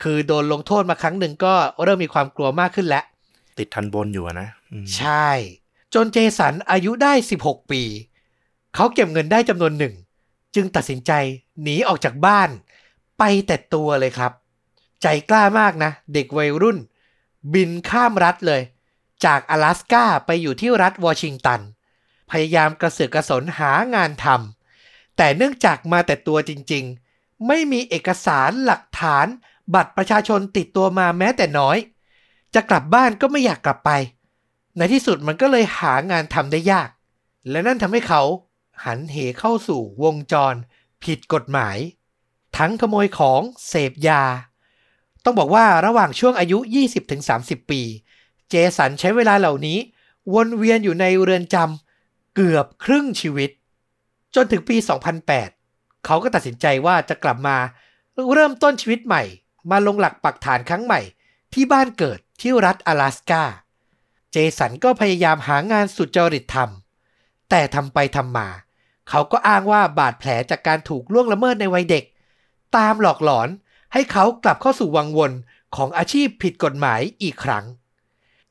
คือโดนลงโทษมาครั้งหนึ่งก็เริ่มมีความกลัวมากขึ้นแล้ว ติดทันบนอยู่อะนะอืมใช่ จนเจสันอายุได้ 16 ปี เขาเก็บเงินได้จำนวนหนึ่ง จึงตัดสินใจหนีออกจากบ้าน ไปแต่ตัวเลยครับ ใจกล้ามากนะ เด็กวัยรุ่น บินข้ามรัฐเลย จาก阿拉สกาไปอยู่ที่รัฐวอชิงตัน พยายามกระเสือกกระสนหางานทำ แต่เนื่องจากมาแต่ตัวจริงๆ ไม่มีเอกสารหลักฐาน บัตรประชาชนติดตัวมาแม้แต่น้อย จะกลับบ้านก็ไม่อยากกลับไป ในที่สุดมันก็เลยหางานทำได้ยาก และนั่นทำให้เขาหันเหเข้าสู่วงจร ผิดกฎหมาย ทั้งขโมยของเสพยา ต้องบอกว่าระหว่างช่วงอายุ 20-30 ปี เจสันใช้เวลาเหล่านี้ วนเวียนอยู่ในเรือนจำเกือบครึ่งชีวิต จนถึงปี 2008 เขาก็ตัดสินใจว่าจะกลับมา เริ่มต้นชีวิตใหม่ มาลงหลักปักฐานครั้งใหม่ ที่บ้านเกิดที่รัฐ阿拉สกาเจสันก็พยายามหางานสุจริตทำแต่ทำไปทำมา เขาก็อ้างว่าบาดแผลจากการถูกล่วงละเมิดในวัยเด็ก ตามหลอกหลอนให้เขากลับเข้าสู่วังวนของอาชีพผิดกฎหมายอีกครั้ง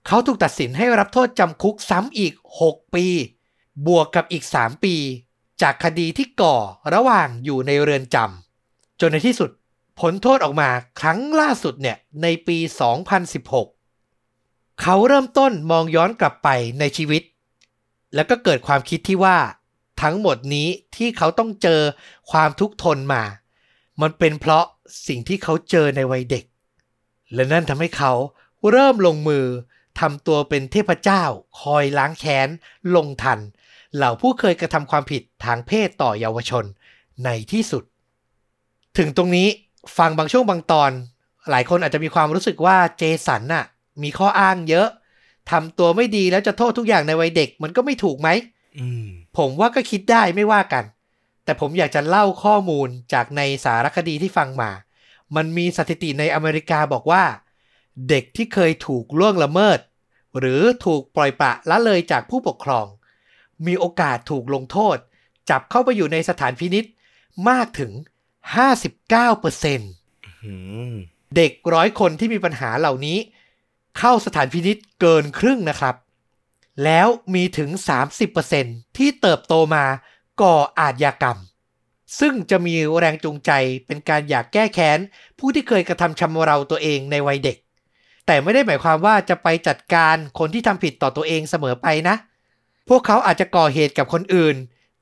เขาถูกตัดสินให้รับโทษจำคุกซ้ำอีก 6 ปี บวกกับอีก 3 ปี จากคดีที่ก่อระหว่างอยู่ในเรือนจำจนในที่สุดผลโทษออกมาครั้งล่าสุดเนี่ยในปี 2016 เขาเริ่มต้นมองย้อนกลับไปในชีวิต แล้วก็เกิดความคิดที่ว่า ทั้งหมดนี้ที่เขาต้องเจอความทุกข์ทนมา มันเป็นเพราะสิ่งที่เขาเจอในวัยเด็ก และนั่นทำให้เขาเริ่มลงมือทำตัวเป็นเทพเจ้า คอยล้างแค้น ลงทัน เหล่าผู้เคยกระทำความผิดทางเพศต่อเยาวชนในที่สุด ถึงตรงนี้ฟังบางช่วงบางตอน หลายคนอาจจะมีความรู้สึกว่าเจสันน่ะมีข้ออ้างเยอะทำตัวไม่ดีแล้วจะโทษทุกอย่างในวัยเด็กมันก็ไม่ถูกไหมอืมผมว่าก็คิดได้ไม่ว่ากัน แต่ผมอยากจะเล่าข้อมูลจากในสารคดีที่ฟังมา มันมีสถิติในอเมริกาบอกว่า เด็กที่เคยถูกล่วงละเมิด หรือถูกปล่อยปละละเลยจากผู้ปกครอง มีโอกาสถูกลงโทษ จับเข้าไปอยู่ในสถานพินิษมากถึง 59%อืมเด็กร้อยคนที่มีปัญหาเหล่านี้ เข้าสถานพินิษเกินครึ่งนะครับ แล้วมีถึง 30%ที่เติบโตมาก่ออาชญากรรม ซึ่งจะมีแรงจูงใจเป็นการอยากแก้แค้น ผู้ที่เคยกระทำชำเราตัวเองในวัยเด็ก แต่ไม่ได้หมายความว่าจะไปจัดการคนที่ทำผิดต่อตัวเองเสมอไปนะ พวกเขาอาจจะก่อเหตุกับคนอื่น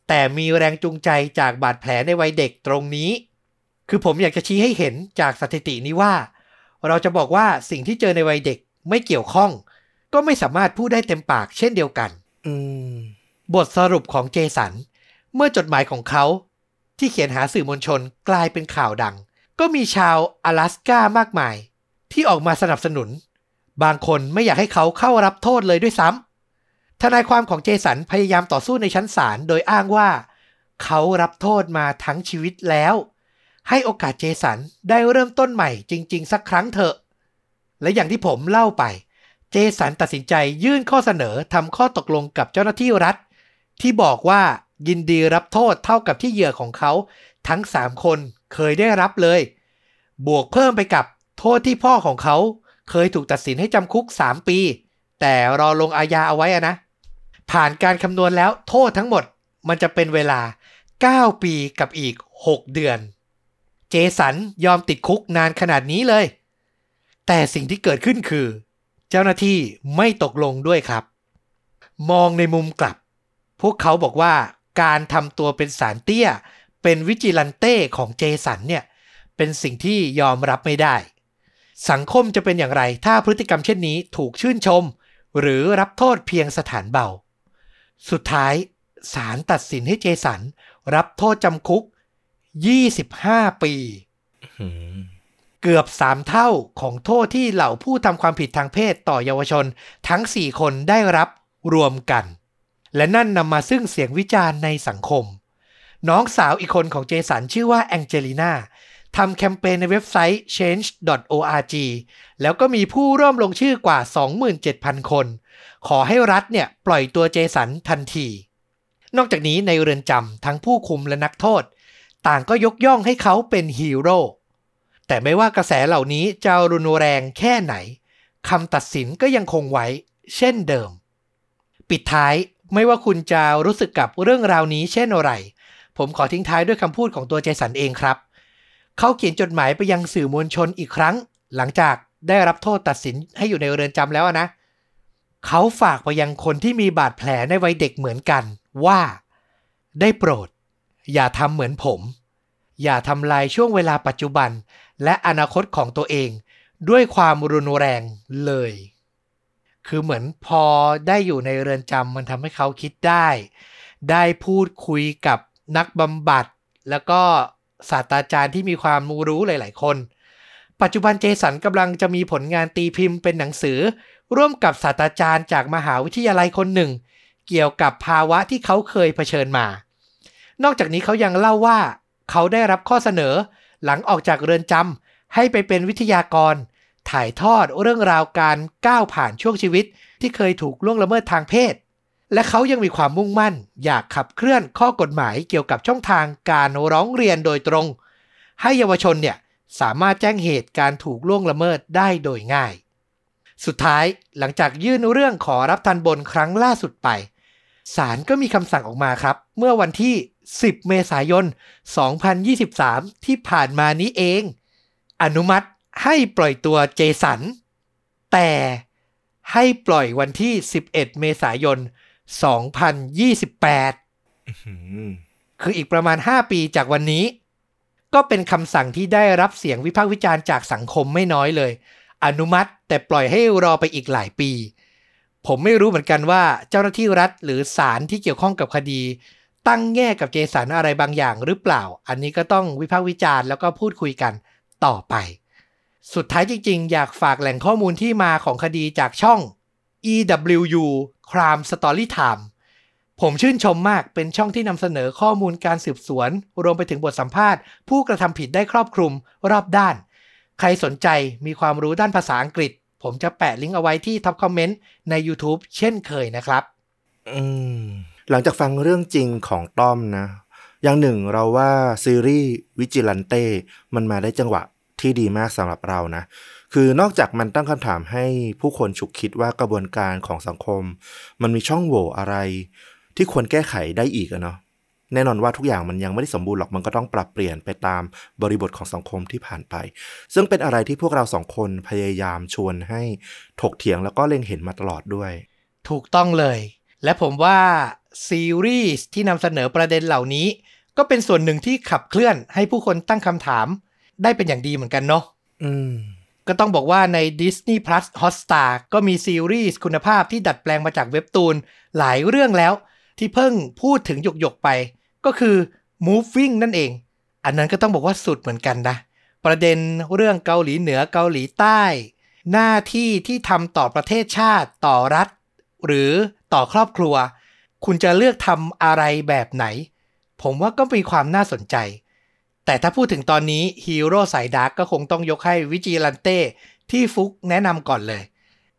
แต่มีแรงจูงใจจากบาดแผลในวัยเด็กตรงนี้ คือผมอยากจะชี้ให้เห็นจากสถิตินี้ว่า เราจะบอกว่าสิ่งที่เจอในวัยเด็กไม่เกี่ยวข้อง ก็ไม่สามารถพูดได้เต็มปากเช่นเดียวกันอืมบทสรุปของเจสัน เมื่อจดหมายของเขา ที่เขียนหาสื่อมวลชนกลายเป็นข่าวดัง ก็มีชาว阿拉สกามากมาย ที่ออกมาสนับสนุน บางคนไม่อยากให้เขาเข้ารับโทษเลยด้วยซ้ำ ทนายความของเจสันพยายามต่อสู้ในชั้นศาลโดยอ้างว่า เขารับโทษมาทั้งชีวิตแล้ว ให้โอกาสเจสันได้เริ่มต้นใหม่จริง ๆ สักครั้งเถอะ และอย่างที่ผมเล่าไป เจสันตัดสินใจยื่นข้อเสนอทำข้อตกลงกับเจ้าหน้าที่รัฐ ที่บอกว่ายินดีรับโทษเท่ากับที่เหยื่อของเขา ทั้ง 3 คนเคยได้รับเลย บวกเพิ่มไปกับโทษที่พ่อของเขา เคยถูกตัดสินให้จำคุก 3 ปี แต่รอลงอาญาเอาไว้อะนะ ผ่านการคำนวณแล้วโทษทั้งหมดมันจะเป็นเวลา 9 ปีกับอีก 6 เดือน เจสันยอมติดคุกนานขนาดนี้เลย แต่สิ่งที่เกิดขึ้นคือ เจ้าหน้าที่ไม่ตกลงด้วยครับ มองในมุมกลับ พวกเขาบอกว่าการทำตัวเป็นสารเตี้ย เป็นวิจิลันเต้ของเจสันเนี่ยเป็นสิ่งที่ยอมรับไม่ได้ สังคมจะเป็นอย่างไรถ้าพฤติกรรมเช่นนี้ถูกชื่นชม หรือรับโทษเพียงสถานเบา สุดท้ายศาลตัดสินให้เจสัน รับโทษจำคุก 25 ปีอืมเกือบ3เท่าของโทษที่เหล่าผู้ทำความผิดทางเพศต่อเยาวชนทั้ง 4 คนได้รับรวมกัน และนั่นนำมาซึ่งเสียงวิจารณ์ในสังคม น้องสาวอีกคนของเจสันชื่อว่าแองเจลิน่าทำแคมเปญในเว็บไซต์ change.org แล้วก็มีผู้ร่วมลงชื่อกว่า 27,000 คน ขอให้รัฐเนี่ยปล่อยตัวเจสันทันที นอกจากนี้ในเรือนจำทั้งผู้คุมและนักโทษ ต่างก็ยกย่องให้เขาเป็นฮีโร่แต่ไม่ว่ากระแสเหล่านี้จะรุนแรงแค่ไหนคำตัดสินก็ยังคงไว้ เช่นเดิม ปิดท้ายไม่ว่าคุณจะรู้สึกกับเรื่องราวนี้เช่นไร ผมขอทิ้งท้ายด้วยคำพูดของตัวเจสันเองครับ เขาเขียนจดหมายไปยังสื่อมวลชนอีกครั้ง หลังจากได้รับโทษตัดสินให้อยู่ในเรือนจำแล้วนะเเขาฝากไปยังคนที่มีบาดแผลในวัยเด็กเหมือนกันว่า ได้โปรด อย่าทำเหมือนผม อย่าทำลายช่วงเวลาปัจจุบัน และอนาคตของตัวเองด้วยความรุนแรงเลย คือเหมือนพอได้อยู่ในเรือนจำมันทำให้เขาคิดได้ ได้พูดคุยกับนักบำบัด แล้วก็ศาสตราจารย์ที่มีความรู้หลาย ๆ คน ปัจจุบันเจสันกำลังจะมีผลงานตีพิมพ์เป็นหนังสือ ร่วมกับศาสตราจารย์จากมหาวิทยาลัยคนหนึ่ง เกี่ยวกับภาวะที่เขาเคยเผชิญมา นอกจากนี้เขายังเล่าว่า เขาได้รับข้อเสนอ หลังออกจากเรือนจำให้ไปเป็นวิทยากร ถ่ายทอดเรื่องราวการก้าวผ่านช่วงชีวิต ที่เคยถูกล่วงละเมิดทางเพศ และเขายังมีความมุ่งมั่น อยากขับเคลื่อนข้อกฎหมายเกี่ยวกับช่องทางการร้องเรียนโดยตรง ให้เยาวชนเนี่ยสามารถแจ้งเหตุการถูกล่วงละเมิดได้โดยง่าย สุดท้ายหลังจากยื่นเรื่องขอรับทันบนครั้งล่าสุดไปศาลก็มีคำสั่งออกมาครับ เมื่อวันที่ 10 เมษายน 2023 ที่ผ่านมานี้เอง อนุมัติให้ปล่อยตัวเจสัน แต่ให้ปล่อยวันที่ 11 เมษายน 2028อืมคืออีกประมาณ 5 ปีจากวันนี้ ก็เป็นคำสั่งที่ได้รับเสียงวิพากษ์วิจารณ์จากสังคมไม่น้อยเลย อนุมัติ แต่ปล่อยให้รอไปอีกหลายปี ผมไม่รู้เหมือนกันว่าเจ้าหน้าที่รัฐหรือศาลที่เกี่ยวข้องกับคดี ตั้งแง่กับเจสันอะไรบางอย่างหรือเปล่า อันนี้ก็ต้องวิพากษ์วิจารณ์แล้วก็พูดคุยกันต่อไป สุดท้ายจริงๆ อยากฝากแหล่งข้อมูลที่มาของคดีจากช่อง EWU Crime Story Time ผมชื่นชมมากเป็นช่องที่นำเสนอข้อมูลการสืบสวน รวมไปถึงบทสัมภาษณ์ ผู้กระทำผิดได้ครอบคลุมรอบด้าน ใครสนใจมีความรู้ด้านภาษาอังกฤษ ผมจะแปะลิงก์เอาไว้ที่ท็อปคอมเมนต์ใน YouTube เช่นเคยนะครับอืมหลังจากฟังเรื่องจริงของต้อมนะ อย่างหนึ่งเราว่าซีรีส์วิจิลันเต้มันมาได้จังหวะที่ดีมากสำหรับเรานะ คือนอกจากมันตั้งคำถามให้ผู้คนฉุกคิดว่ากระบวนการของสังคม มันมีช่องโหว่อะไร ที่ควรแก้ไขได้อีกอะเนาะ แน่นอนว่าทุกอย่างมันยังไม่ได้สมบูรณ์หรอกมันก็ต้องปรับเปลี่ยนไปตามบริบทของสังคมที่ผ่านไป ซึ่งเป็นอะไรที่พวกเราสองคนพยายามชวนให้ถกเถียงแล้วก็เล็งเห็นมาตลอดด้วย ถูกต้องเลย และผมว่าซีรีส์ที่นำเสนอประเด็นเหล่านี้ ก็เป็นส่วนหนึ่งที่ขับเคลื่อนให้ผู้คนตั้งคำถาม ได้เป็นอย่างดีเหมือนกันเนาะอืมก็ต้องบอกว่าใน Disney Plus Hotstar ก็มีซีรีส์คุณภาพที่ดัดแปลงมาจากเว็บตูนหลายเรื่องแล้ว ที่เพิ่งพูดถึงหยกๆไป ก็คือ Moving นั่นเอง อันนั้นก็ต้องบอกว่าสุดเหมือนกันนะ ประเด็นเรื่องเกาหลีเหนือเกาหลีใต้ หน้าที่ที่ทำต่อประเทศชาติต่อรัฐ หรือต่อครอบครัว คุณจะเลือกทำอะไรแบบไหน ผมว่าก็มีความน่าสนใจ แต่ถ้าพูดถึงตอนนี้ฮีโร่สายดาร์กก็คงต้องยกให้ Vigilante ที่ฟลุกแนะนำก่อนเลย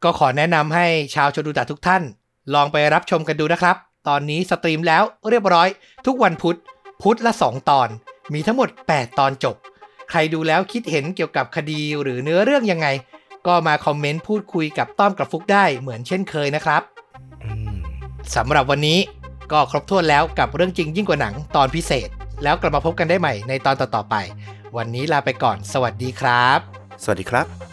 ก็ขอแนะนำให้ชาวชดูดะทุกท่าน ลองไปรับชมกันดูนะครับ ตอนนี้สตรีมแล้วเรียบร้อย ทุกวันพุธ พุธละ 2 ตอน มีทั้งหมด 8 ตอนจบ ใครดูแล้วคิดเห็นเกี่ยวกับคดีหรือเนื้อเรื่องยังไง ก็มาคอมเมนต์พูดคุยกับต้อมกับฟุกได้เหมือนเช่นเคยนะครับสำหรับวันนี้ก็ครบถ้วนแล้วกับเรื่องจริงยิ่งกว่าหนังตอนพิเศษ แล้วกลับมาพบกันได้ใหม่ในตอนต่อๆไป วันนี้ลาไปก่อน สวัสดีครับ สวัสดีครับ